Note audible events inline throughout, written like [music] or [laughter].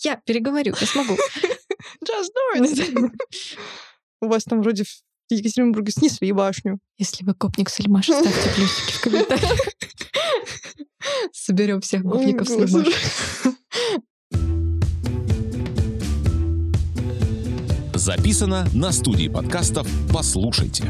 Я переговорю, я смогу. [laughs] Just do it. [laughs] У вас там вроде в Екатеринбурге снесли башню. Если вы гопник Сальмаша, ставьте плюсики в комментариях. [laughs] Соберем всех гопников Сальмаша. Записано на студии подкастов «Послушайте».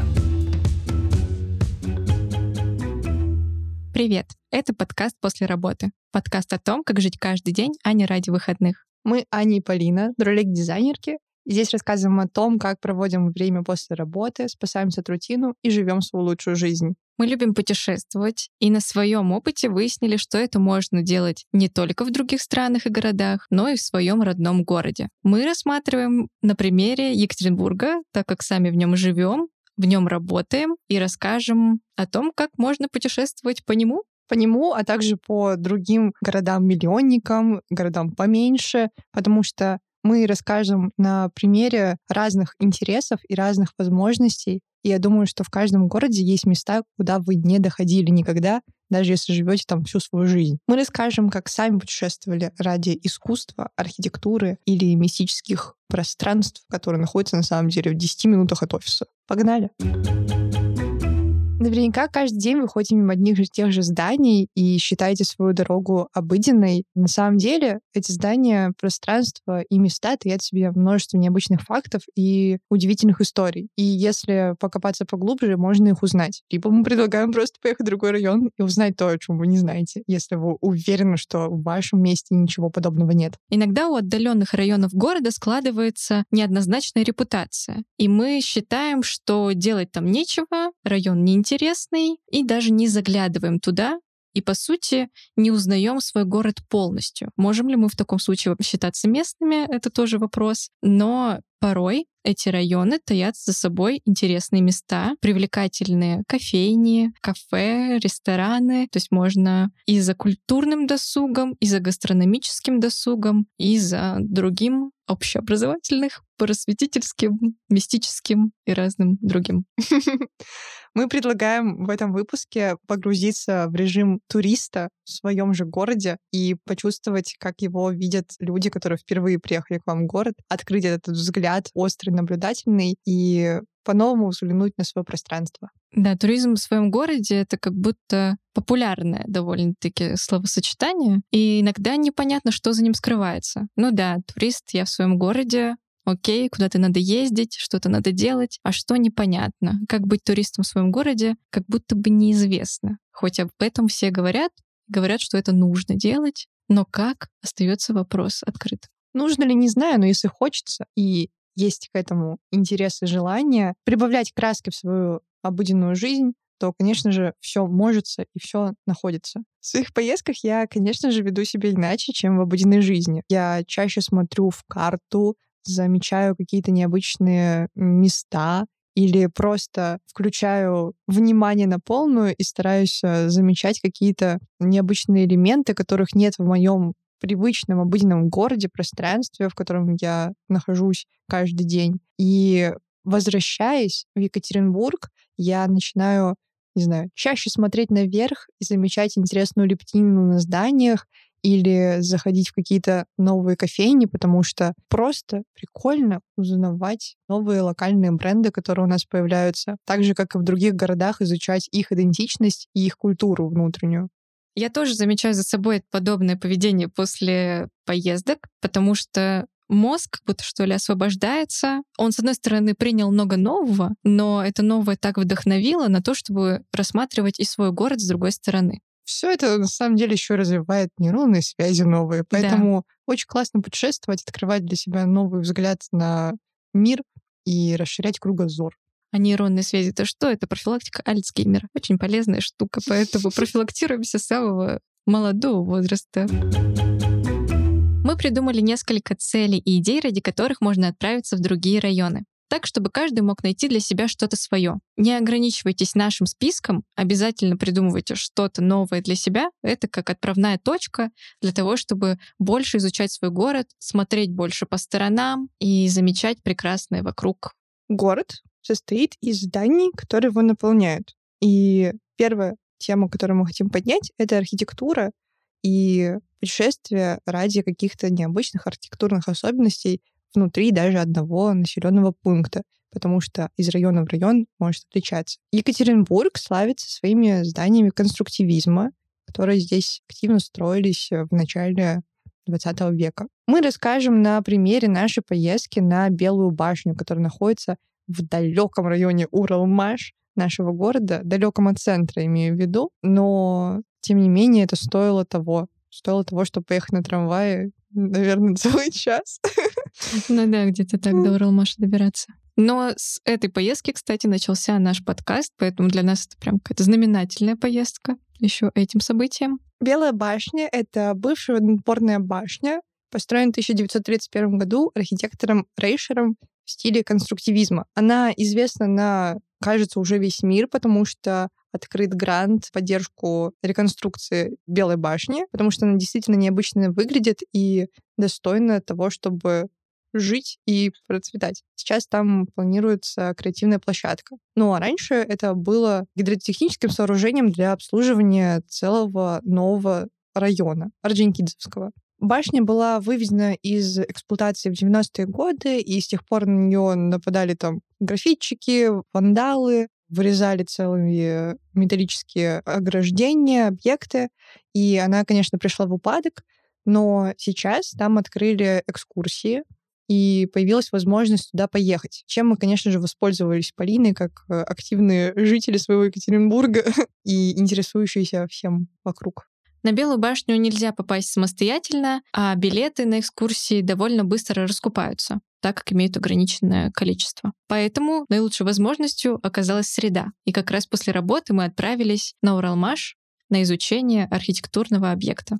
Привет! Это подкаст «После работы». Подкаст о том, как жить каждый день, а не ради выходных. Мы Аня и Полина, ролик-дизайнерки. Здесь рассказываем о том, как проводим время после работы, спасаемся от рутину и живем свою лучшую жизнь. Мы любим путешествовать, и на своем опыте выяснили, что это можно делать не только в других странах и городах, но и в своем родном городе. Мы рассматриваем на примере Екатеринбурга, так как сами в нем живем, в нем работаем и расскажем о том, как можно путешествовать по нему. По нему, а также по другим городам-миллионникам, городам поменьше, потому что мы расскажем на примере разных интересов и разных возможностей. И я думаю, что в каждом городе есть места, куда вы не доходили никогда, даже если живете там всю свою жизнь. Мы расскажем, как сами путешествовали ради искусства, архитектуры или мистических пространств, которые находятся на самом деле в 10 минутах от офиса. Погнали! Наверняка каждый день вы ходите мимо одних и тех же зданий и считаете свою дорогу обыденной. На самом деле эти здания, пространства и места таят в себе множество необычных фактов и удивительных историй. И если покопаться поглубже, можно их узнать. Либо мы предлагаем просто поехать в другой район и узнать то, о чем вы не знаете, если вы уверены, что в вашем месте ничего подобного нет. Иногда у отдаленных районов города складывается неоднозначная репутация. И мы считаем, что делать там нечего, район неинтересный, интересный и даже не заглядываем туда, и, по сути, не узнаем свой город полностью. Можем ли мы в таком случае считаться местными, это тоже вопрос. Но порой эти районы таят за собой интересные места, привлекательные кофейни, кафе, рестораны. То есть можно и за культурным досугом, и за гастрономическим досугом, и за другим общеобразовательных, просветительским, мистическим и разным другим. [laughs] Мы предлагаем в этом выпуске погрузиться в режим туриста в своем же городе и почувствовать, как его видят люди, которые впервые приехали к вам в город, открыть этот взгляд острый, наблюдательный и по-новому взглянуть на свое пространство. Да, туризм в своем городе — это как будто популярное довольно-таки словосочетание, и иногда непонятно, что за ним скрывается. Ну да, турист, я в своем городе, окей, куда-то надо ездить, что-то надо делать, а что непонятно. Как быть туристом в своем городе, как будто бы неизвестно. Хоть об этом все говорят, говорят, что это нужно делать, но как, остается вопрос открыт. Нужно ли, не знаю, но если хочется и есть к этому интерес и желание прибавлять краски в свою обыденную жизнь, то, конечно же, все можется и все находится. В своих поездках я, конечно же, веду себя иначе, чем в обыденной жизни. Я чаще смотрю в карту, замечаю какие-то необычные места или просто включаю внимание на полную и стараюсь э, замечать какие-то необычные элементы, которых нет в моем привычном, обыденном городе, пространстве, в котором я нахожусь каждый день. И возвращаясь в Екатеринбург, я начинаю, не знаю, чаще смотреть наверх и замечать интересную лептину на зданиях, или заходить в какие-то новые кофейни, потому что просто прикольно узнавать новые локальные бренды, которые у нас появляются, так же, как и в других городах, изучать их идентичность и их культуру внутреннюю. Я тоже замечаю за собой подобное поведение после поездок, потому что мозг как будто что ли освобождается. Он, с одной стороны, принял много нового, но это новое так вдохновило на то, чтобы рассматривать и свой город с другой стороны все это на самом деле еще развивает нейронные связи новые. Поэтому да. очень классно путешествовать, открывать для себя новый взгляд на мир и расширять кругозор. А нейронные связи это что? Это профилактика Альцгеймера. Очень полезная штука, поэтому [laughs] профилактируемся с самого молодого возраста. Мы придумали несколько целей и идей, ради которых можно отправиться в другие районы так, чтобы каждый мог найти для себя что-то свое. Не ограничивайтесь нашим списком, обязательно придумывайте что-то новое для себя. Это как отправная точка для того, чтобы больше изучать свой город, смотреть больше по сторонам и замечать прекрасное вокруг. Город состоит из зданий, которые его наполняют. И первая тема, которую мы хотим поднять, это архитектура и путешествия ради каких-то необычных архитектурных особенностей внутри даже одного населенного пункта, потому что из района в район может отличаться. Екатеринбург славится своими зданиями конструктивизма, которые здесь активно строились в начале 20 века. Мы расскажем на примере нашей поездки на Белую башню, которая находится в далеком районе Уралмаш нашего города, далеком от центра, имею в виду, но тем не менее это стоило того. Стоило того, чтобы поехать на трамвае, наверное, [laughs] целый час. Ну да, где-то так до Уралмаша добираться. Но с этой поездки, кстати, начался наш подкаст, поэтому для нас это прям какая-то знаменательная поездка еще этим событием. Белая башня — это бывшая надпорная башня, построена в 1931 году архитектором Рейшером в стиле конструктивизма. Она известна на, кажется, уже весь мир, потому что открыт грант в поддержку реконструкции Белой башни, потому что она действительно необычно выглядит и достойна того, чтобы жить и процветать. Сейчас там планируется креативная площадка. Ну а раньше это было гидротехническим сооружением для обслуживания целого нового района Орджоникидзевского. Башня была выведена из эксплуатации в 90-е годы, и с тех пор на нее нападали там графитчики, вандалы, вырезали целыми металлические ограждения, объекты, и она, конечно, пришла в упадок, но сейчас там открыли экскурсии, и появилась возможность туда поехать. Чем мы, конечно же, воспользовались Полиной как э, активные жители своего Екатеринбурга [laughs] и интересующиеся всем вокруг. На Белую башню нельзя попасть самостоятельно, а билеты на экскурсии довольно быстро раскупаются так как имеют ограниченное количество. Поэтому наилучшей возможностью оказалась среда. И как раз после работы мы отправились на Уралмаш на изучение архитектурного объекта.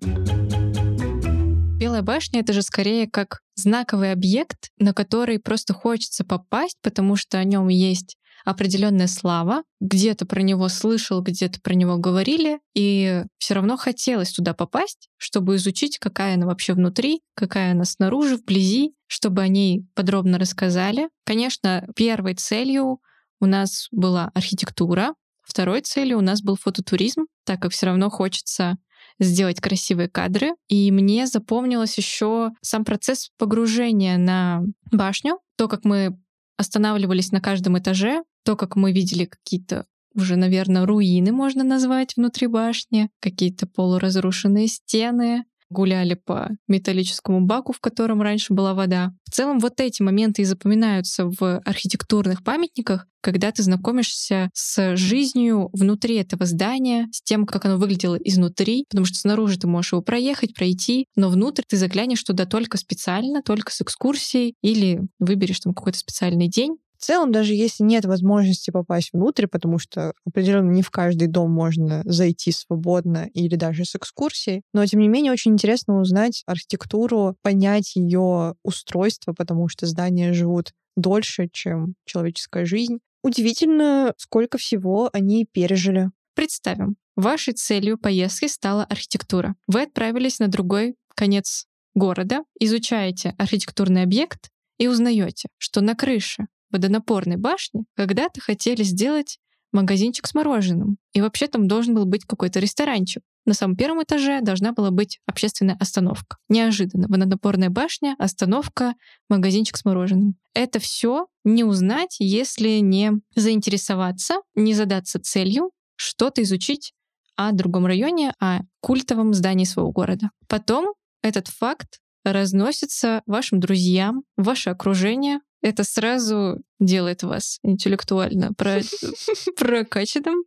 Белая башня — это же скорее как знаковый объект, на который просто хочется попасть, потому что о нем есть определенная слава, где-то про него слышал, где-то про него говорили, и все равно хотелось туда попасть, чтобы изучить, какая она вообще внутри, какая она снаружи, вблизи, чтобы о ней подробно рассказали. Конечно, первой целью у нас была архитектура, второй целью у нас был фототуризм, так как все равно хочется сделать красивые кадры. И мне запомнилось еще сам процесс погружения на башню, то, как мы останавливались на каждом этаже, то, как мы видели какие-то уже, наверное, руины можно назвать внутри башни, какие-то полуразрушенные стены, гуляли по металлическому баку, в котором раньше была вода. В целом вот эти моменты и запоминаются в архитектурных памятниках, когда ты знакомишься с жизнью внутри этого здания, с тем, как оно выглядело изнутри, потому что снаружи ты можешь его проехать, пройти, но внутрь ты заглянешь туда только специально, только с экскурсией или выберешь там какой-то специальный день, в целом, даже если нет возможности попасть внутрь, потому что определенно не в каждый дом можно зайти свободно или даже с экскурсией, но тем не менее очень интересно узнать архитектуру, понять ее устройство, потому что здания живут дольше, чем человеческая жизнь. Удивительно, сколько всего они пережили. Представим, вашей целью поездки стала архитектура. Вы отправились на другой конец города, изучаете архитектурный объект и узнаете, что на крыше водонапорной башни когда-то хотели сделать магазинчик с мороженым. И вообще там должен был быть какой-то ресторанчик. На самом первом этаже должна была быть общественная остановка. Неожиданно. Водонапорная башня, остановка, магазинчик с мороженым. Это все не узнать, если не заинтересоваться, не задаться целью что-то изучить о другом районе, о культовом здании своего города. Потом этот факт разносится вашим друзьям, ваше окружение, это сразу делает вас интеллектуально [laughs] прокачанным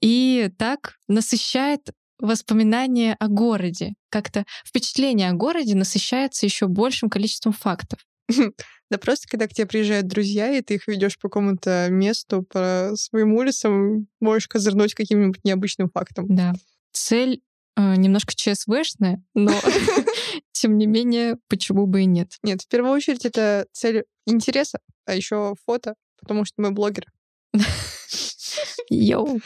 и так насыщает воспоминания о городе. Как-то впечатление о городе насыщается еще большим количеством фактов. [laughs] Да просто когда к тебе приезжают друзья, и ты их ведешь по какому-то месту, по своим улицам, можешь козырнуть каким-нибудь необычным фактом. Да. Цель э, немножко ЧСВшная, но [laughs] тем не менее, почему бы и нет? Нет, в первую очередь это цель интереса, а еще фото, потому что мы блогеры. [laughs] Йоу.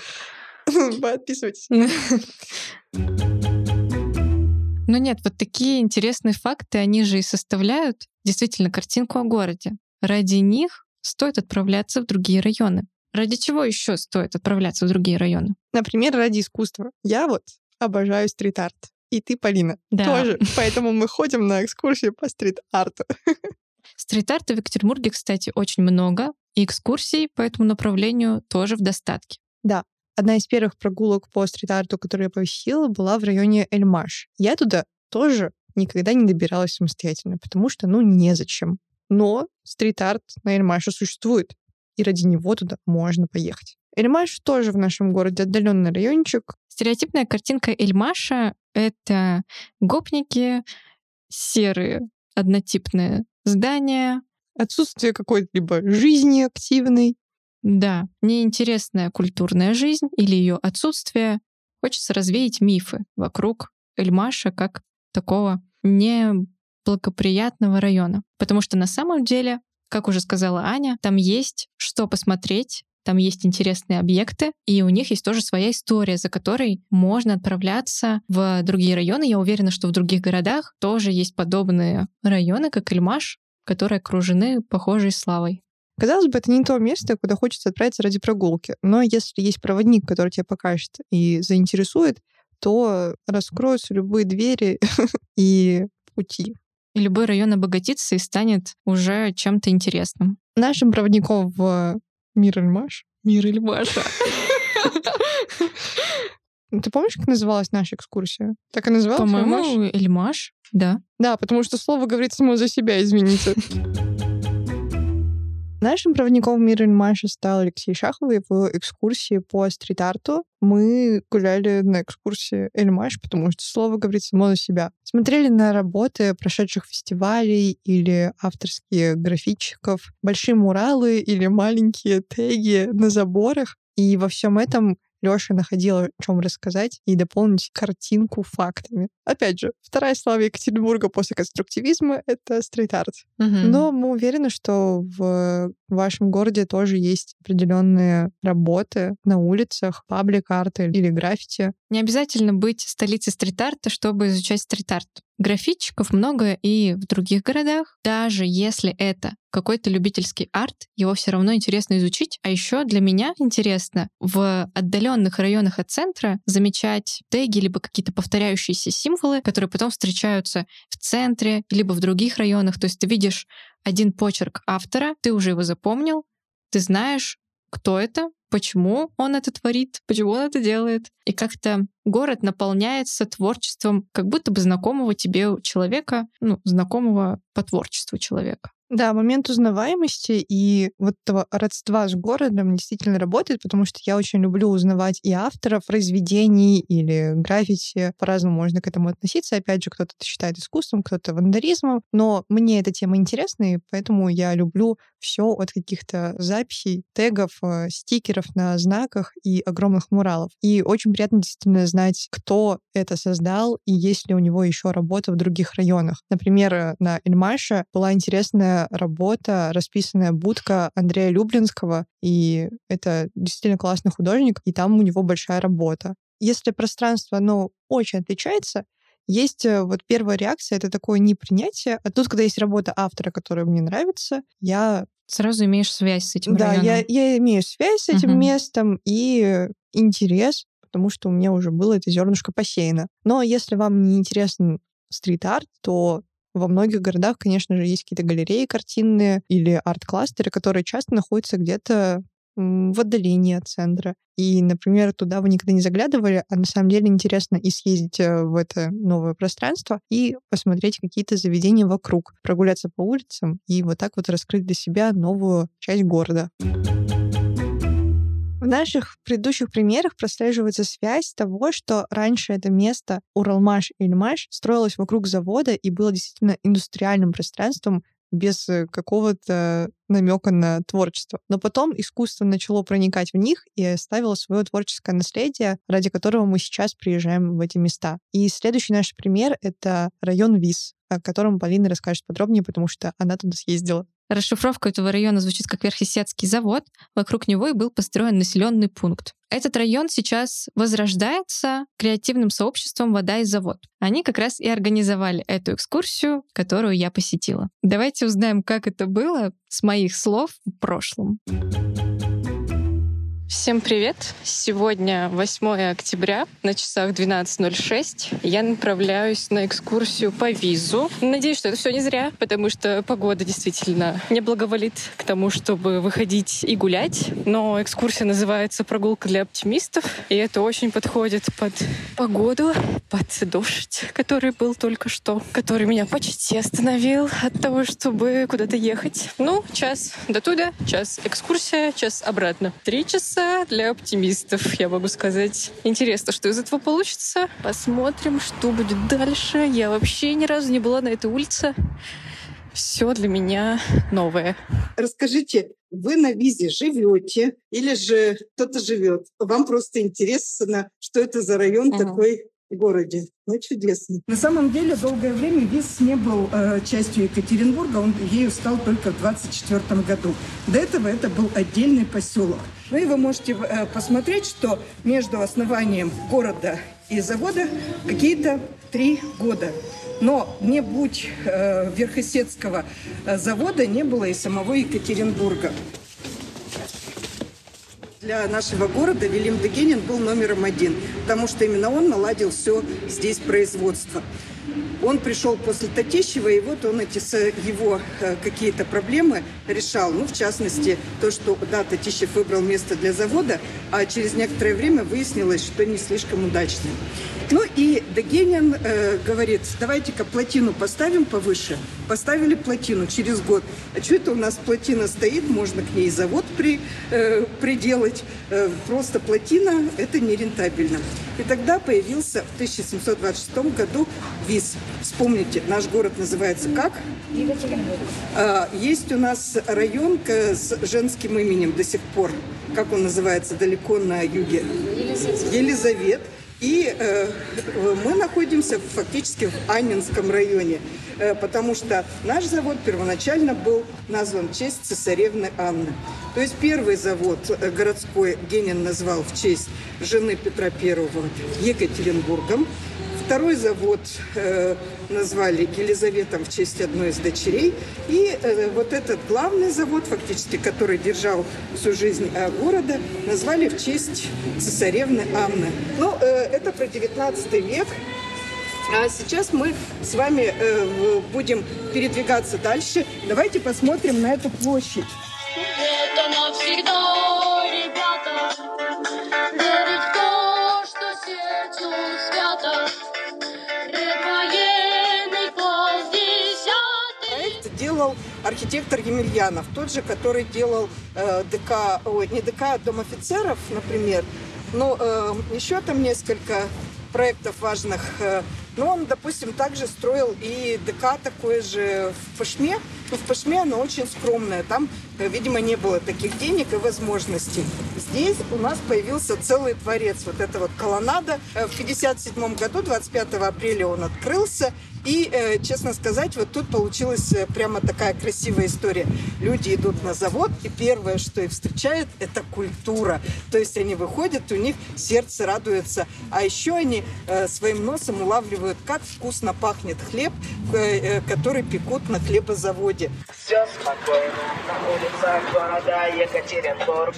[laughs] Подписывайтесь. [laughs] Ну нет, вот такие интересные факты, они же и составляют действительно картинку о городе. Ради них стоит отправляться в другие районы. Ради чего еще стоит отправляться в другие районы? Например, ради искусства. Я вот обожаю стрит-арт. и ты, Полина, Да. тоже. Поэтому мы ходим на экскурсию по стрит-арту. Стрит-арта в Екатеринбурге, кстати, очень много, и экскурсий по этому направлению тоже в достатке. Одна из первых прогулок по стрит-арту, которую я посетила, была в районе Эльмаш. Я туда тоже никогда не добиралась самостоятельно, потому что, ну, незачем. Но стрит-арт на Эльмаше существует, и ради него туда можно поехать. Эльмаш тоже в нашем городе отдаленный райончик. Стереотипная картинка Эльмаша — это гопники, серые однотипные здания, Отсутствие какой-либо жизни активной. да, неинтересная культурная жизнь или ее отсутствие. Хочется развеять мифы вокруг Эльмаша как такого неблагоприятного района. Потому что на самом деле, как уже сказала Аня, там есть что посмотреть, там есть интересные объекты, и у них есть тоже своя история, за которой можно отправляться в другие районы. Я уверена, что в других городах тоже есть подобные районы, как Эльмаш, которые окружены похожей славой. Казалось бы, это не то место, куда хочется отправиться ради прогулки. Но если есть проводник, который тебя покажет и заинтересует, то раскроются любые двери [laughs] и пути. И любой район обогатится и станет уже чем-то интересным. Нашим проводником в Мир Эльмаш. Мир Эльмаша. Ты помнишь, как называлась наша экскурсия? Так и называлась? По-моему, Эльмаш, да. Да, потому что слово говорит само за себя, извините. [laughs] Нашим проводником в мир Эльмаша стал Алексей Шаховый в экскурсии по стрит-арту. Мы гуляли на экскурсии Эльмаш, потому что слово говорит само за себя. Смотрели на работы прошедших фестивалей или авторские графитчиков, большие муралы или маленькие теги на заборах. И во всем этом Лёша находила о чем рассказать и дополнить картинку фактами. Опять же, вторая слава Екатеринбурга после конструктивизма — это стрит-арт. Но мы уверены, что в вашем городе тоже есть определенные работы на улицах, паблик-арты или граффити. Не обязательно быть столицей стрит-арта, чтобы изучать стрит-арт. Графитчиков много и в других городах. Даже если это какой-то любительский арт, его все равно интересно изучить. А еще для меня интересно в отдаленных районах от центра замечать теги либо какие-то повторяющиеся символы, которые потом встречаются в центре либо в других районах. То есть ты видишь один почерк автора, ты уже его запомнил, ты знаешь, кто это, почему он это творит, почему он это делает. И как-то город наполняется творчеством как будто бы знакомого тебе человека, ну, знакомого по творчеству человека. Да, момент узнаваемости и вот этого родства с городом действительно работает, потому что я очень люблю узнавать и авторов произведений или граффити. По-разному можно к этому относиться. Опять же, кто-то это считает искусством, кто-то вандализмом. Но мне эта тема интересна, и поэтому я люблю все от каких-то записей, тегов, э, стикеров на знаках и огромных муралов. И очень приятно действительно знать, кто это создал и есть ли у него еще работа в других районах. Например, э, на Эльмаше была интересная работа, расписанная будка Андрея Люблинского, и это действительно классный художник, и там у него большая работа. Если пространство, оно очень отличается, есть э, вот первая реакция, это такое непринятие. А тут, когда есть работа автора, которая мне нравится, я Сразу имеешь связь с этим да, районом. я, я имею связь с этим Мгм. местом и интерес, потому что у меня уже было это зернышко посеяно. Но если вам не интересен стрит-арт, то во многих городах, конечно же, есть какие-то галереи картинные или арт-кластеры, которые часто находятся где-то в отдалении от центра. И, например, туда вы никогда не заглядывали, а на самом деле интересно и съездить э, в это новое пространство и посмотреть какие-то заведения вокруг, прогуляться по улицам и вот так вот раскрыть для себя новую часть города. В наших предыдущих примерах прослеживается связь того, что раньше это место Уралмаш и Ильмаш строилось вокруг завода и было действительно индустриальным пространством без э, какого-то намека на творчество. Но потом искусство начало проникать в них и оставило свое творческое наследие, ради которого мы сейчас приезжаем в эти места. И следующий наш пример — это район Вис, о котором Полина расскажет подробнее, потому что она туда съездила. Расшифровка этого района звучит как Верхесецкий завод. Вокруг него и был построен населенный пункт. Этот район сейчас возрождается креативным сообществом «Вода и завод». Они как раз и организовали эту экскурсию, которую я посетила. Давайте узнаем, как это было с моих слов в прошлом. Всем привет! Сегодня 8 октября, на часах 12.06. Я направляюсь на экскурсию по визу. Надеюсь, что это все не зря, потому что погода действительно не благоволит к тому, чтобы выходить и гулять. Но экскурсия называется «Прогулка для оптимистов», и это очень подходит под погоду, под дождь, который был только что, который меня почти остановил от того, чтобы куда-то ехать. Ну, час до туда, час экскурсия, час обратно. Три часа часа для оптимистов, я могу сказать. Интересно, что из этого получится. Посмотрим, что будет дальше. Я вообще ни разу не была на этой улице. Все для меня новое. Расскажите, вы на визе живете или же кто-то живет? Вам просто интересно, что это за район uh-huh. такой городе. Ну, чудесно. На самом деле, долгое время Вис не был э, частью Екатеринбурга, он ею стал только в 24 году. До этого это был отдельный поселок. Ну и вы можете э, посмотреть, что между основанием города и завода какие-то три года. Но не будь э, Верхосецкого э, завода, не было и самого Екатеринбурга для нашего города Вильям Дегенин был номером один, потому что именно он наладил все здесь производство. Он пришел после Татищева, и вот он эти его э, какие-то проблемы решал. Ну, в частности, то, что, да, Татищев выбрал место для завода, а через некоторое время выяснилось, что не слишком удачно. Ну и Дегенин э, говорит, давайте-ка плотину поставим повыше. Поставили плотину через год. А что это у нас плотина стоит, можно к ней завод при, э, приделать. Э, просто плотина – это нерентабельно. И тогда появился в 1726 году ВИЗ. Вспомните, наш город называется как? Екатеринбург. Э, есть у нас район с женским именем до сих пор. Как он называется далеко на юге? Елизавет. Елизавет. И э, мы находимся фактически в Аннинском районе, э, потому что наш завод первоначально был назван в честь цесаревны Анны. То есть первый завод э, городской Генин назвал в честь жены Петра I Екатеринбургом. Второй завод э, назвали Елизаветом в честь одной из дочерей. И э, вот этот главный завод, фактически, который держал всю жизнь э, города, назвали в честь цесаревны Анны. Ну, э, это про 19 век. А сейчас мы с вами э, будем передвигаться дальше. Давайте посмотрим на эту площадь. Это навсегда, ребята, верить в то, что сердцу свято. Делал архитектор Емельянов, тот же, который делал э, ДК, ой, не ДК, а Дом офицеров, например. Но э, еще там несколько проектов важных. Э, но он, допустим, также строил и ДК такое же в Пашме. Но в Пашме оно очень скромное. Там, э, видимо, не было таких денег и возможностей. Здесь у нас появился целый дворец. Вот эта вот колоннада. Э, в 1957 году, 25 апреля он открылся. И, э, честно сказать, вот тут получилась э, прямо такая красивая история. Люди идут на завод, и первое, что их встречает, это культура. То есть они выходят, у них сердце радуется. А еще они своим носом улавливают, как вкусно пахнет хлеб, который пекут на хлебозаводе. Все спокойно на улицах города Екатеринбург.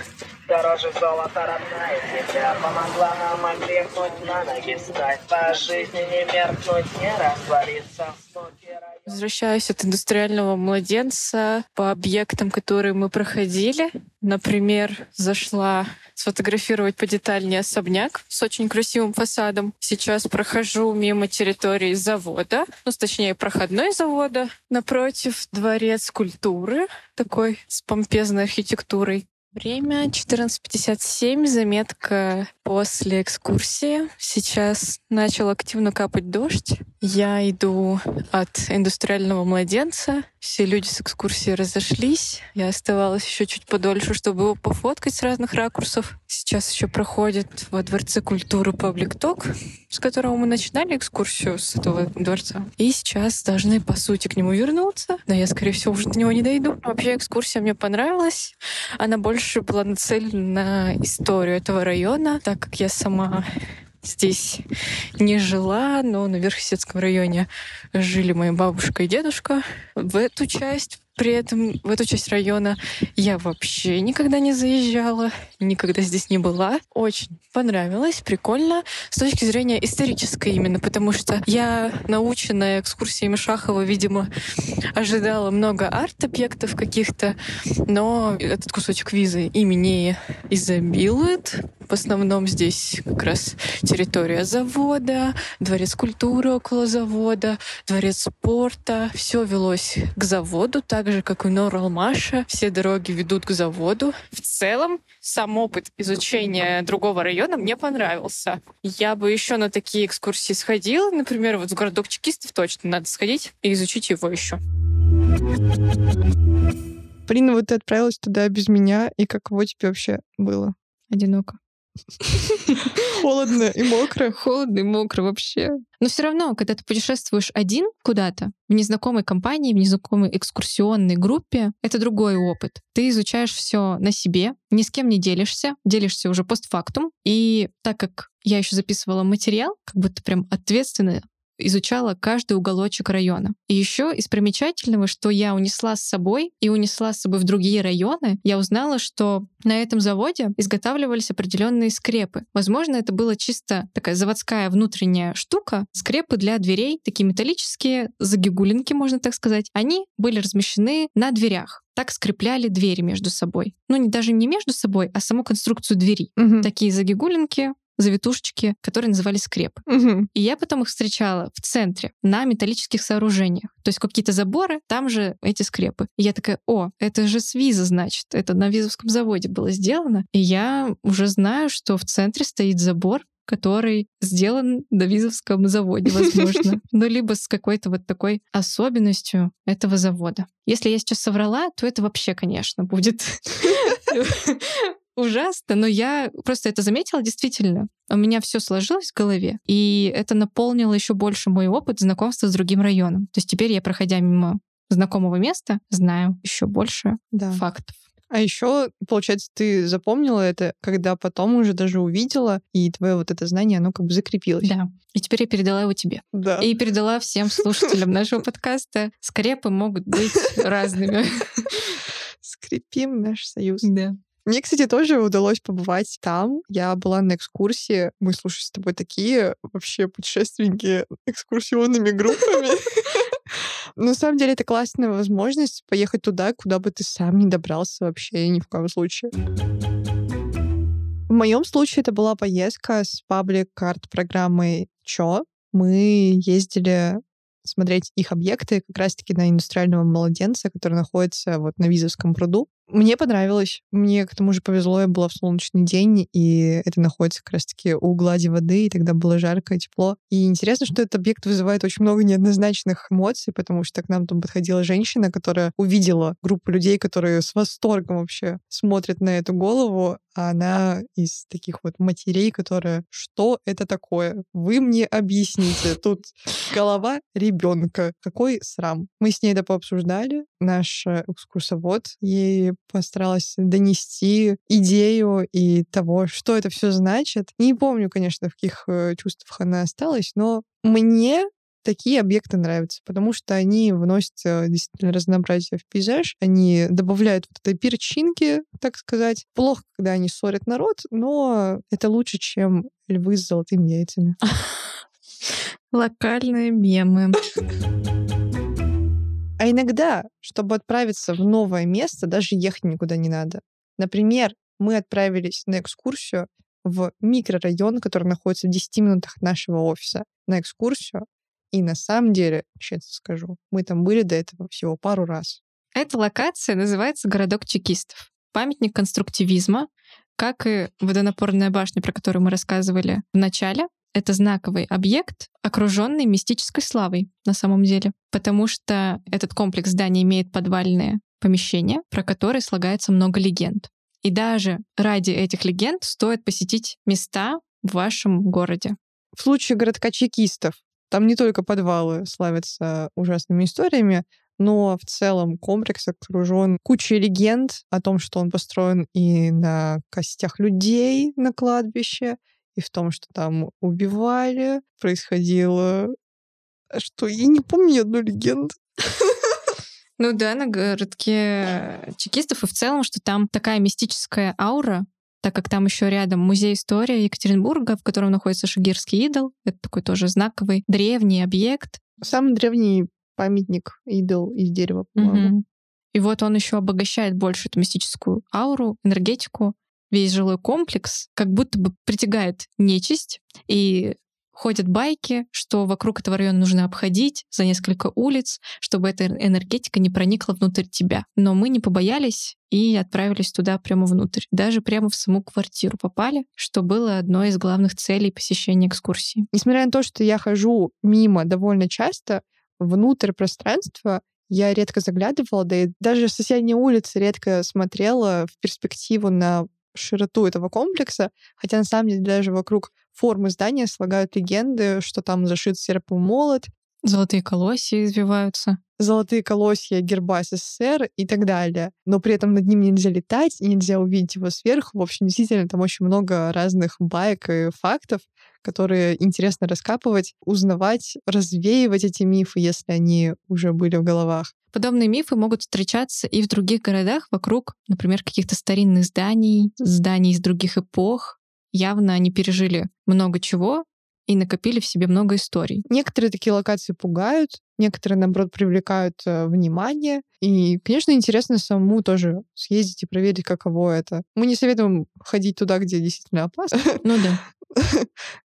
Дороже золота родная земля Помогла нам окрепнуть, на ноги встать По жизни не меркнуть, не раствориться Возвращаюсь от индустриального младенца по объектам, которые мы проходили. Например, зашла сфотографировать подетальнее особняк с очень красивым фасадом. Сейчас прохожу мимо территории завода, ну, точнее, проходной завода. Напротив дворец культуры, такой с помпезной архитектурой. Время 14.57, заметка после экскурсии. Сейчас начал активно капать дождь. Я иду от индустриального младенца. Все люди с экскурсии разошлись. Я оставалась еще чуть подольше, чтобы его пофоткать с разных ракурсов. Сейчас еще проходит во Дворце культуры Паблик Ток, с которого мы начинали экскурсию с этого дворца. И сейчас должны, по сути, к нему вернуться. Но я, скорее всего, уже до него не дойду. Вообще экскурсия мне понравилась. Она больше была нацелена на историю этого района, так как я сама здесь не жила, но на Верхесецком районе жили моя бабушка и дедушка. В эту часть при этом в эту часть района я вообще никогда не заезжала, никогда здесь не была. Очень понравилось, прикольно. С точки зрения исторической именно, потому что я, наученная экскурсиями Шахова, видимо, ожидала много арт-объектов каких-то, но этот кусочек визы ими изобилует. В основном здесь как раз территория завода, дворец культуры около завода, дворец спорта. Все велось к заводу, так же, как и Норалмаша. Все дороги ведут к заводу. В целом, сам опыт изучения другого района мне понравился. Я бы еще на такие экскурсии сходила. Например, вот в городок чекистов точно надо сходить и изучить его еще. Полина, вот ты отправилась туда без меня, и каково тебе вообще было? Одиноко. [laughs] Холодно и мокро. Холодно и мокро вообще. Но все равно, когда ты путешествуешь один куда-то, в незнакомой компании, в незнакомой экскурсионной группе, это другой опыт. Ты изучаешь все на себе, ни с кем не делишься, делишься уже постфактум. И так как я еще записывала материал, как будто прям ответственно изучала каждый уголочек района. И еще из примечательного, что я унесла с собой и унесла с собой в другие районы, я узнала, что на этом заводе изготавливались определенные скрепы. Возможно, это была чисто такая заводская внутренняя штука. Скрепы для дверей, такие металлические, загигулинки, можно так сказать. Они были размещены на дверях так скрепляли двери между собой. Ну, не, даже не между собой, а саму конструкцию двери. Мгм. Такие загигулинки, завитушечки, которые назывались скрепы. Мгм. И я потом их встречала в центре на металлических сооружениях. То есть какие-то заборы, там же эти скрепы. И я такая, о, это же с виза, значит. Это на визовском заводе было сделано. И я уже знаю, что в центре стоит забор, который сделан на визовском заводе, возможно. [laughs] Ну, либо с какой-то вот такой особенностью этого завода. Если я сейчас соврала, то это вообще, конечно, будет [laughs] ужасно, но я просто это заметила действительно. У меня все сложилось в голове, и это наполнило еще больше мой опыт знакомства с другим районом. То есть теперь я, проходя мимо знакомого места, знаю еще больше Да. фактов. А еще, получается, ты запомнила это, когда потом уже даже увидела, и твое вот это знание, оно как бы закрепилось. Да. И теперь я передала его тебе. Да. И передала всем слушателям нашего подкаста. Скрепы могут быть [laughs] разными. Скрепим наш союз. Да. Мне, кстати, тоже удалось побывать там. Я была на экскурсии. Мы, слушай, с тобой такие вообще путешественники [laughs] экскурсионными группами. [laughs] На самом деле это классная возможность поехать туда, куда бы ты сам не добрался вообще ни в коем случае. В моем случае это была поездка с паблик-карт программой ЧО. Мы ездили смотреть их объекты как раз-таки на индустриального младенца, который находится вот на Визовском пруду. Мне понравилось. Мне к тому же повезло, я была в солнечный день, и это находится как раз-таки у глади воды, и тогда было жарко и тепло. И интересно, что этот объект вызывает очень много неоднозначных эмоций, потому что к нам там подходила женщина, которая увидела группу людей, которые с восторгом вообще смотрят на эту голову, она из таких вот матерей, которые «Что это такое? Вы мне объясните. Тут голова ребенка. Какой срам?» Мы с ней это пообсуждали. Наш э, экскурсовод ей постаралась донести идею и того, что это все значит. Не помню, конечно, в каких э, чувствах она осталась, но мне такие объекты нравятся, потому что они вносят э, действительно разнообразие в пейзаж, они добавляют вот этой перчинки, так сказать. Плохо, когда они ссорят народ, но это лучше, чем львы с золотыми яйцами. [laughs] Локальные мемы. А иногда, чтобы отправиться в новое место, даже ехать никуда не надо. Например, мы отправились на экскурсию в микрорайон, который находится в 10 минутах от нашего офиса, на экскурсию. И на самом деле, честно скажу, мы там были до этого всего пару раз. Эта локация называется «Городок чекистов». Памятник конструктивизма, как и водонапорная башня, про которую мы рассказывали в начале. Это знаковый объект, окруженный мистической славой на самом деле, потому что этот комплекс зданий имеет подвальные помещения, про которые слагается много легенд. И даже ради этих легенд стоит посетить места в вашем городе. В случае городка чекистов там не только подвалы славятся ужасными историями, но в целом комплекс окружен кучей легенд о том, что он построен и на костях людей на кладбище, и в том, что там убивали, происходило... Что, я не помню одну легенду. Ну да, на городке чекистов, и в целом, что там такая мистическая аура, так как там еще рядом музей истории Екатеринбурга, в котором находится Шагирский идол. Это такой тоже знаковый древний объект. Самый древний памятник идол из дерева, по-моему. Мгм. И вот он еще обогащает больше эту мистическую ауру, энергетику. Весь жилой комплекс как будто бы притягает нечисть, и ходят байки, что вокруг этого района нужно обходить за несколько улиц, чтобы эта энергетика не проникла внутрь тебя. Но мы не побоялись и отправились туда прямо внутрь. Даже прямо в саму квартиру попали, что было одной из главных целей посещения экскурсии. Несмотря на то, что я хожу мимо довольно часто, внутрь пространства я редко заглядывала, да и даже с соседней улицы редко смотрела в перспективу на широту этого комплекса, хотя на самом деле даже вокруг формы здания слагают легенды, что там зашит серп и молот, Золотые колосья извиваются. золотые колосья герба СССР и так далее. Но при этом над ним нельзя летать, и нельзя увидеть его сверху. В общем, действительно, там очень много разных баек и фактов, которые интересно раскапывать, узнавать, развеивать эти мифы, если они уже были в головах. Подобные мифы могут встречаться и в других городах вокруг, например, каких-то старинных зданий, зданий из других эпох. Явно они пережили много чего и накопили в себе много историй. Некоторые такие локации пугают, некоторые, наоборот, привлекают э, внимание. И, конечно, интересно самому тоже съездить и проверить, каково это. Мы не советуем ходить туда, где действительно опасно. [laughs] Ну да.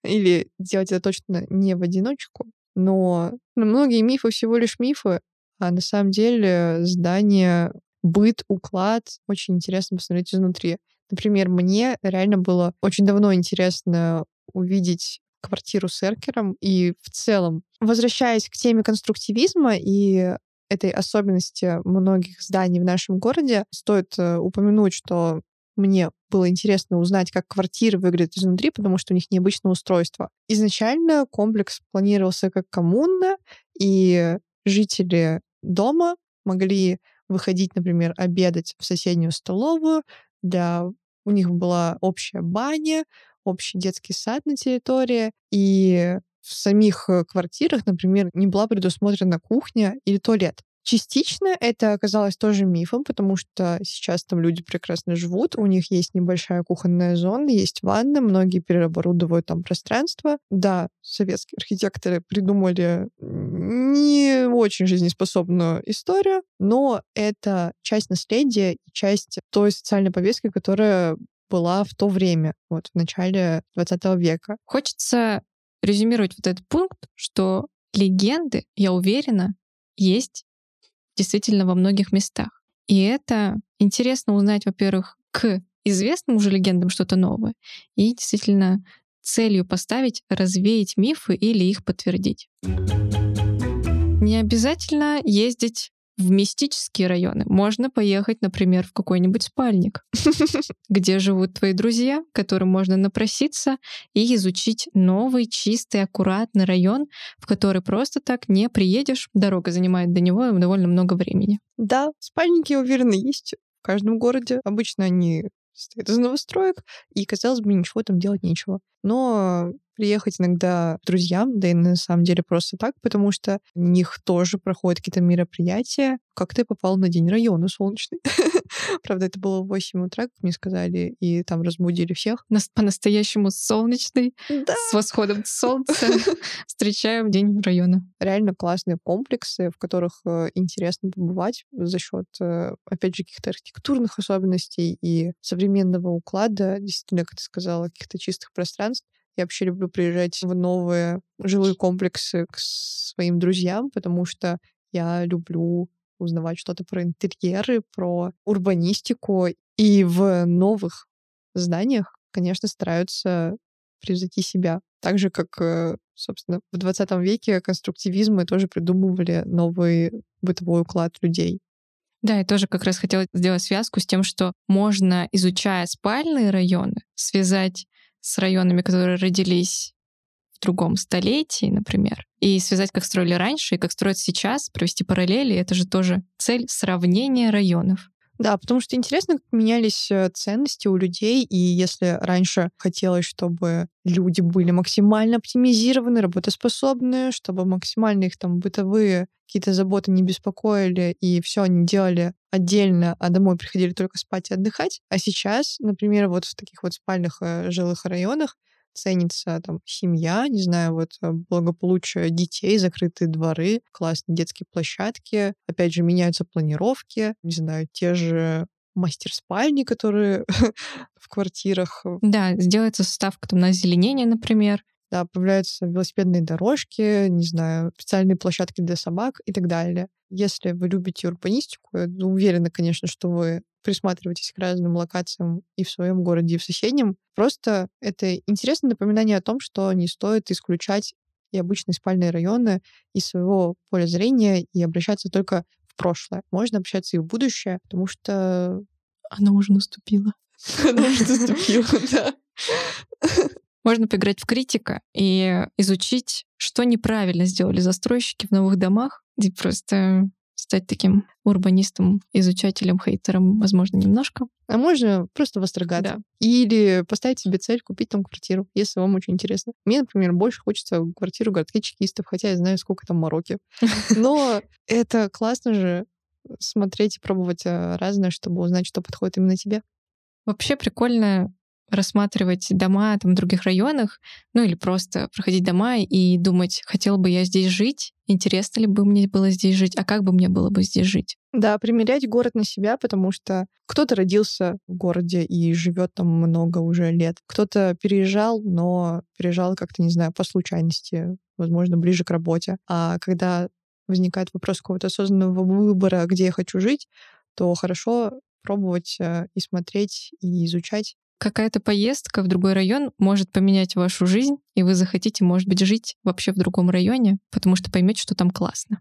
Или делать это точно не в одиночку. Но многие мифы всего лишь мифы, а на самом деле здание, быт, уклад очень интересно посмотреть изнутри. Например, мне реально было очень давно интересно увидеть квартиру с эркером и в целом, возвращаясь к теме конструктивизма и этой особенности многих зданий в нашем городе, стоит э, упомянуть, что мне было интересно узнать, как квартиры выглядят изнутри, потому что у них необычное устройство. Изначально комплекс планировался как коммуна, и жители дома могли выходить, например, обедать в соседнюю столовую. Для... У них была общая баня, общий детский сад на территории, и в самих э, квартирах, например, не была предусмотрена кухня или туалет. Частично это оказалось тоже мифом, потому что сейчас там люди прекрасно живут, у них есть небольшая кухонная зона, есть ванна, многие переоборудовывают там пространство. Да, советские архитекторы придумали не очень жизнеспособную историю, но это часть наследия и часть той социальной повестки, которая была в то время, вот в начале 20 века. Хочется резюмировать вот этот пункт, что легенды, я уверена, есть действительно во многих местах. И это интересно узнать, во-первых, к известным уже легендам что-то новое, и действительно целью поставить развеять мифы или их подтвердить. Не обязательно ездить в мистические районы. Можно поехать, например, в какой-нибудь спальник, [laughs] где живут твои друзья, которым можно напроситься и изучить новый, чистый, аккуратный район, в который просто так не приедешь. Дорога занимает до него довольно много времени. Да, спальники, уверена, есть в каждом городе. Обычно они состоят из новостроек, и, казалось бы, ничего там делать нечего. Но приехать иногда друзьям, да и на самом деле просто так, потому что у них тоже проходят какие-то мероприятия. Как ты попал на день района солнечный? [laughs] Правда, это было в 8 утра, как мне сказали, и там разбудили всех. Нас по-настоящему солнечный, Да. с восходом солнца [laughs] встречаем день района. Реально классные комплексы, в которых э, интересно побывать за счет, э, опять же, каких-то архитектурных особенностей и современного уклада, действительно, как ты сказала, каких-то чистых пространств. Я вообще люблю приезжать в новые жилые комплексы к своим друзьям, потому что я люблю узнавать что-то про интерьеры, про урбанистику. И в новых зданиях, конечно, стараются превзойти себя. Так же, как, э, собственно, в 20 веке конструктивизмы тоже придумывали новый бытовой уклад людей. Да, я тоже как раз хотела сделать связку с тем, что можно, изучая спальные районы, связать с районами, которые родились в другом столетии, например, и связать, как строили раньше и как строят сейчас, провести параллели. Это же тоже цель сравнения районов. Да, потому что интересно, как менялись э, ценности у людей, и если раньше хотелось, чтобы люди были максимально оптимизированы, работоспособны, чтобы максимально их там бытовые какие-то заботы не беспокоили, и все они делали отдельно, а домой приходили только спать и отдыхать. А сейчас, например, вот в таких вот спальных э, жилых районах ценится там семья, не знаю, вот э, благополучие детей, закрытые дворы, классные детские площадки. Опять же, меняются планировки, не знаю, те же мастер-спальни, которые [laughs] в квартирах. Э, да, сделается ставка там на озеленение, например. Да, появляются велосипедные дорожки, не знаю, специальные площадки для собак и так далее. Если вы любите урбанистику, я уверена, конечно, что вы присматриваетесь к разным локациям и в своем городе, и в соседнем. Просто это интересное напоминание о том, что не стоит исключать и обычные спальные районы из своего поля зрения и обращаться только в прошлое. Можно общаться и в будущее, потому что оно уже наступило. [laughs] Оно уже наступило, [laughs] да. Можно поиграть в критика и изучить, что неправильно сделали застройщики в новых домах, и просто стать таким урбанистом, изучателем, хейтером, возможно, немножко. А можно просто восторгаться. Да. Или поставить себе цель купить там квартиру, если вам очень интересно. Мне, например, больше хочется квартиру городских чекистов, хотя я знаю, сколько там мороки. [laughs] Но это классно же смотреть и пробовать э, разное, чтобы узнать, что подходит именно тебе. Вообще прикольно рассматривать дома там, в других районах, ну или просто проходить дома и думать, хотела бы я здесь жить, интересно ли бы мне было здесь жить, а как бы мне было бы здесь жить. Да, примерять город на себя, потому что кто-то родился в городе и живет там много уже лет, кто-то переезжал, но переезжал как-то, не знаю, по случайности, возможно, ближе к работе. А когда возникает вопрос какого-то осознанного выбора, где я хочу жить, то хорошо пробовать э, и смотреть, и изучать какая-то поездка в другой район может поменять вашу жизнь, и вы захотите, может быть, жить вообще в другом районе, потому что поймете, что там классно.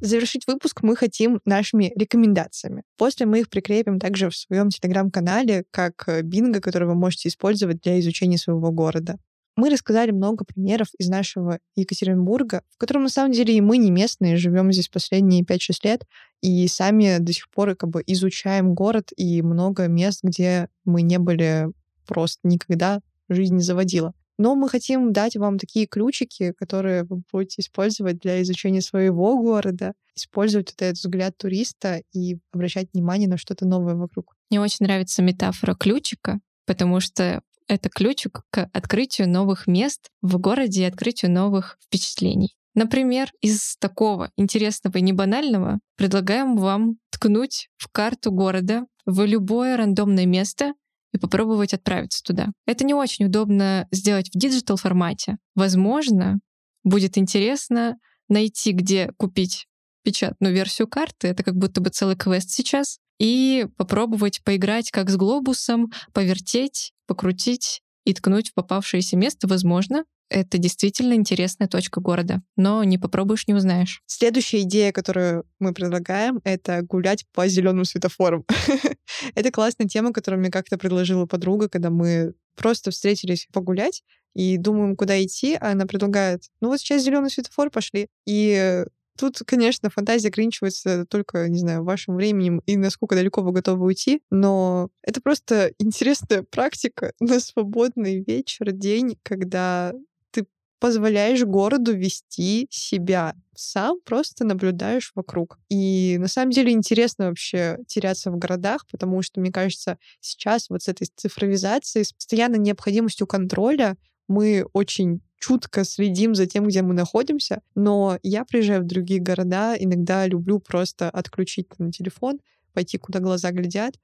Завершить выпуск мы хотим нашими рекомендациями. После мы их прикрепим также в своем телеграм-канале, как э, бинго, который вы можете использовать для изучения своего города. Мы рассказали много примеров из нашего Екатеринбурга, в котором на самом деле и мы не местные, живем здесь последние 5-6 лет, и сами до сих пор как бы изучаем город и много мест, где мы не были просто никогда, жизнь не заводила. Но мы хотим дать вам такие ключики, которые вы будете использовать для изучения своего города, использовать вот этот взгляд туриста и обращать внимание на что-то новое вокруг. Мне очень нравится метафора ключика, потому что это ключик к открытию новых мест в городе и открытию новых впечатлений. Например, из такого интересного и небанального предлагаем вам ткнуть в карту города в любое рандомное место и попробовать отправиться туда. Это не очень удобно сделать в digital формате. Возможно, будет интересно найти, где купить печатную версию карты. Это как будто бы целый квест сейчас и попробовать поиграть как с глобусом, повертеть, покрутить и ткнуть в попавшееся место, возможно, это действительно интересная точка города. Но не попробуешь, не узнаешь. Следующая идея, которую мы предлагаем, это гулять по зеленым светофорам. [laughs] это классная тема, которую мне как-то предложила подруга, когда мы просто встретились погулять и думаем, куда идти, а она предлагает, ну вот сейчас зеленый светофор, пошли. И Тут, конечно, фантазия ограничивается только, не знаю, вашим временем и насколько далеко вы готовы уйти, но это просто интересная [laughs] практика [laughs] на свободный вечер, день, когда ты позволяешь городу вести себя. Сам просто наблюдаешь вокруг. И на самом деле интересно вообще теряться в городах, потому что, мне кажется, сейчас вот с этой цифровизацией, с постоянной необходимостью контроля мы очень чутко следим за тем, где мы находимся, но я приезжаю в другие города, иногда люблю просто отключить там, телефон, пойти, куда глаза глядят,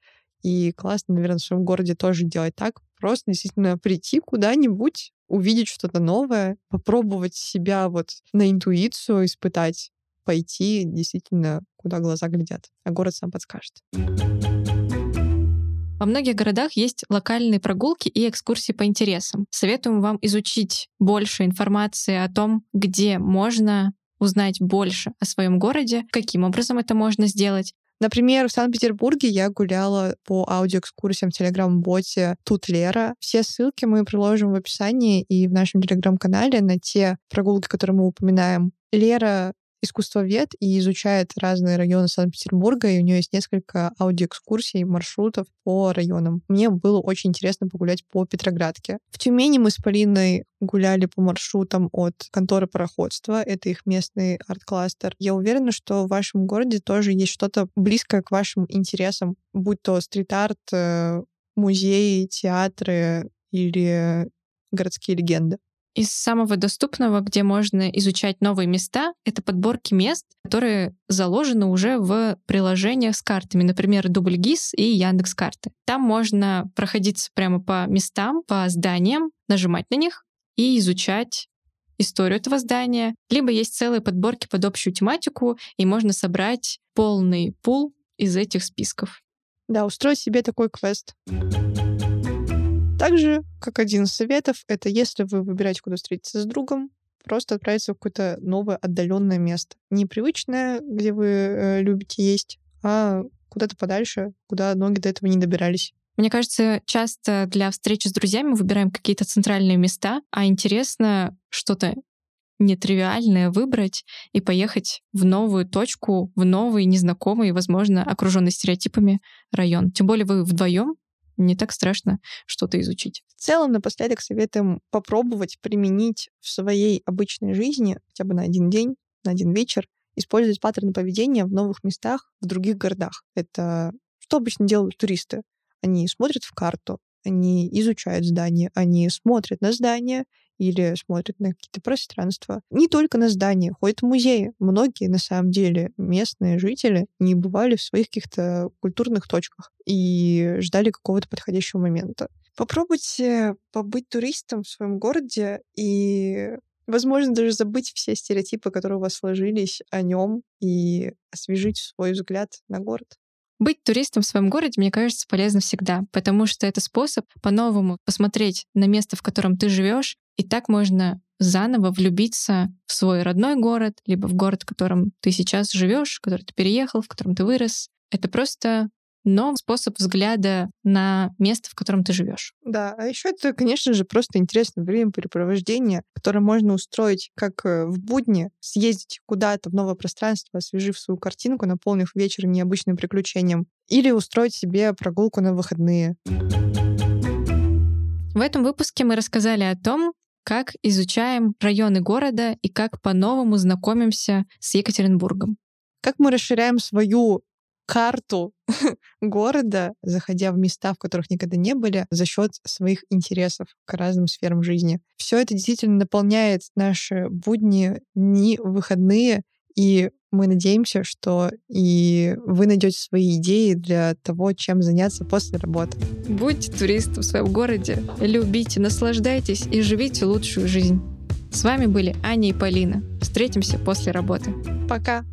и классно, наверное, в своем городе тоже делать так. Просто действительно прийти куда-нибудь, увидеть что-то новое, попробовать себя вот на интуицию испытать, пойти действительно, куда глаза глядят, а город сам подскажет. Во многих городах есть локальные прогулки и экскурсии по интересам. Советуем вам изучить больше информации о том, где можно узнать больше о своем городе, каким образом это можно сделать. Например, в Санкт-Петербурге я гуляла по аудиоэкскурсиям в телеграм-боте «Тут Лера». Все ссылки мы приложим в описании и в нашем телеграм-канале на те прогулки, которые мы упоминаем. Лера искусствовед и изучает разные районы Санкт-Петербурга, и у нее есть несколько аудиоэкскурсий, маршрутов по районам. Мне было очень интересно погулять по Петроградке. В Тюмени мы с Полиной гуляли по маршрутам от конторы пароходства. Это их местный арт-кластер. Я уверена, что в вашем городе тоже есть что-то близкое к вашим интересам, будь то стрит-арт, э, музеи, театры или городские легенды. Из самого доступного, где можно изучать новые места, это подборки мест, которые заложены уже в приложениях с картами, например, Дубльгиз и Яндекс Карты. Там можно проходиться прямо по местам, по зданиям, нажимать на них и изучать историю этого здания. Либо есть целые подборки под общую тематику, и можно собрать полный пул из этих списков. Да, устроить себе такой квест. Также, как один из советов, это если вы выбираете, куда встретиться с другом, просто отправиться в какое-то новое отдаленное место. Непривычное, где вы э, любите есть, а куда-то подальше, куда ноги до этого не добирались. Мне кажется, часто для встречи с друзьями мы выбираем какие-то центральные места, а интересно что-то нетривиальное выбрать и поехать в новую точку, в новый, незнакомый, возможно, окруженный стереотипами район. Тем более вы вдвоем не так страшно что-то изучить. В целом, напоследок советуем попробовать применить в своей обычной жизни хотя бы на один день, на один вечер, использовать паттерны поведения в новых местах, в других городах. Это что обычно делают туристы? Они смотрят в карту, они изучают здание, они смотрят на здание или смотрят на какие-то пространства. Не только на здания, ходят в музеи. Многие, на самом деле, местные жители не бывали в своих каких-то культурных точках и ждали какого-то подходящего момента. Попробуйте побыть туристом в своем городе и Возможно, даже забыть все стереотипы, которые у вас сложились о нем, и освежить свой взгляд на город. Быть туристом в своем городе, мне кажется, полезно всегда, потому что это способ по-новому посмотреть на место, в котором ты живешь, и так можно заново влюбиться в свой родной город, либо в город, в котором ты сейчас живешь, в который ты переехал, в котором ты вырос. Это просто новый способ взгляда на место, в котором ты живешь. Да, а еще это, конечно же, просто интересное времяпрепровождение, которое можно устроить как э, в будни, съездить куда-то в новое пространство, освежив свою картинку, наполнив вечер необычным приключением, или устроить себе прогулку на выходные. В этом выпуске мы рассказали о том, как изучаем районы города и как по-новому знакомимся с Екатеринбургом. Как мы расширяем свою карту [laughs] города, заходя в места, в которых никогда не были, за счет своих интересов к разным сферам жизни. Все это действительно наполняет наши будни, дни, выходные, и мы надеемся, что и вы найдете свои идеи для того, чем заняться после работы. Будьте туристом в своем городе, любите, наслаждайтесь и живите лучшую жизнь. С вами были Аня и Полина. Встретимся после работы. Пока!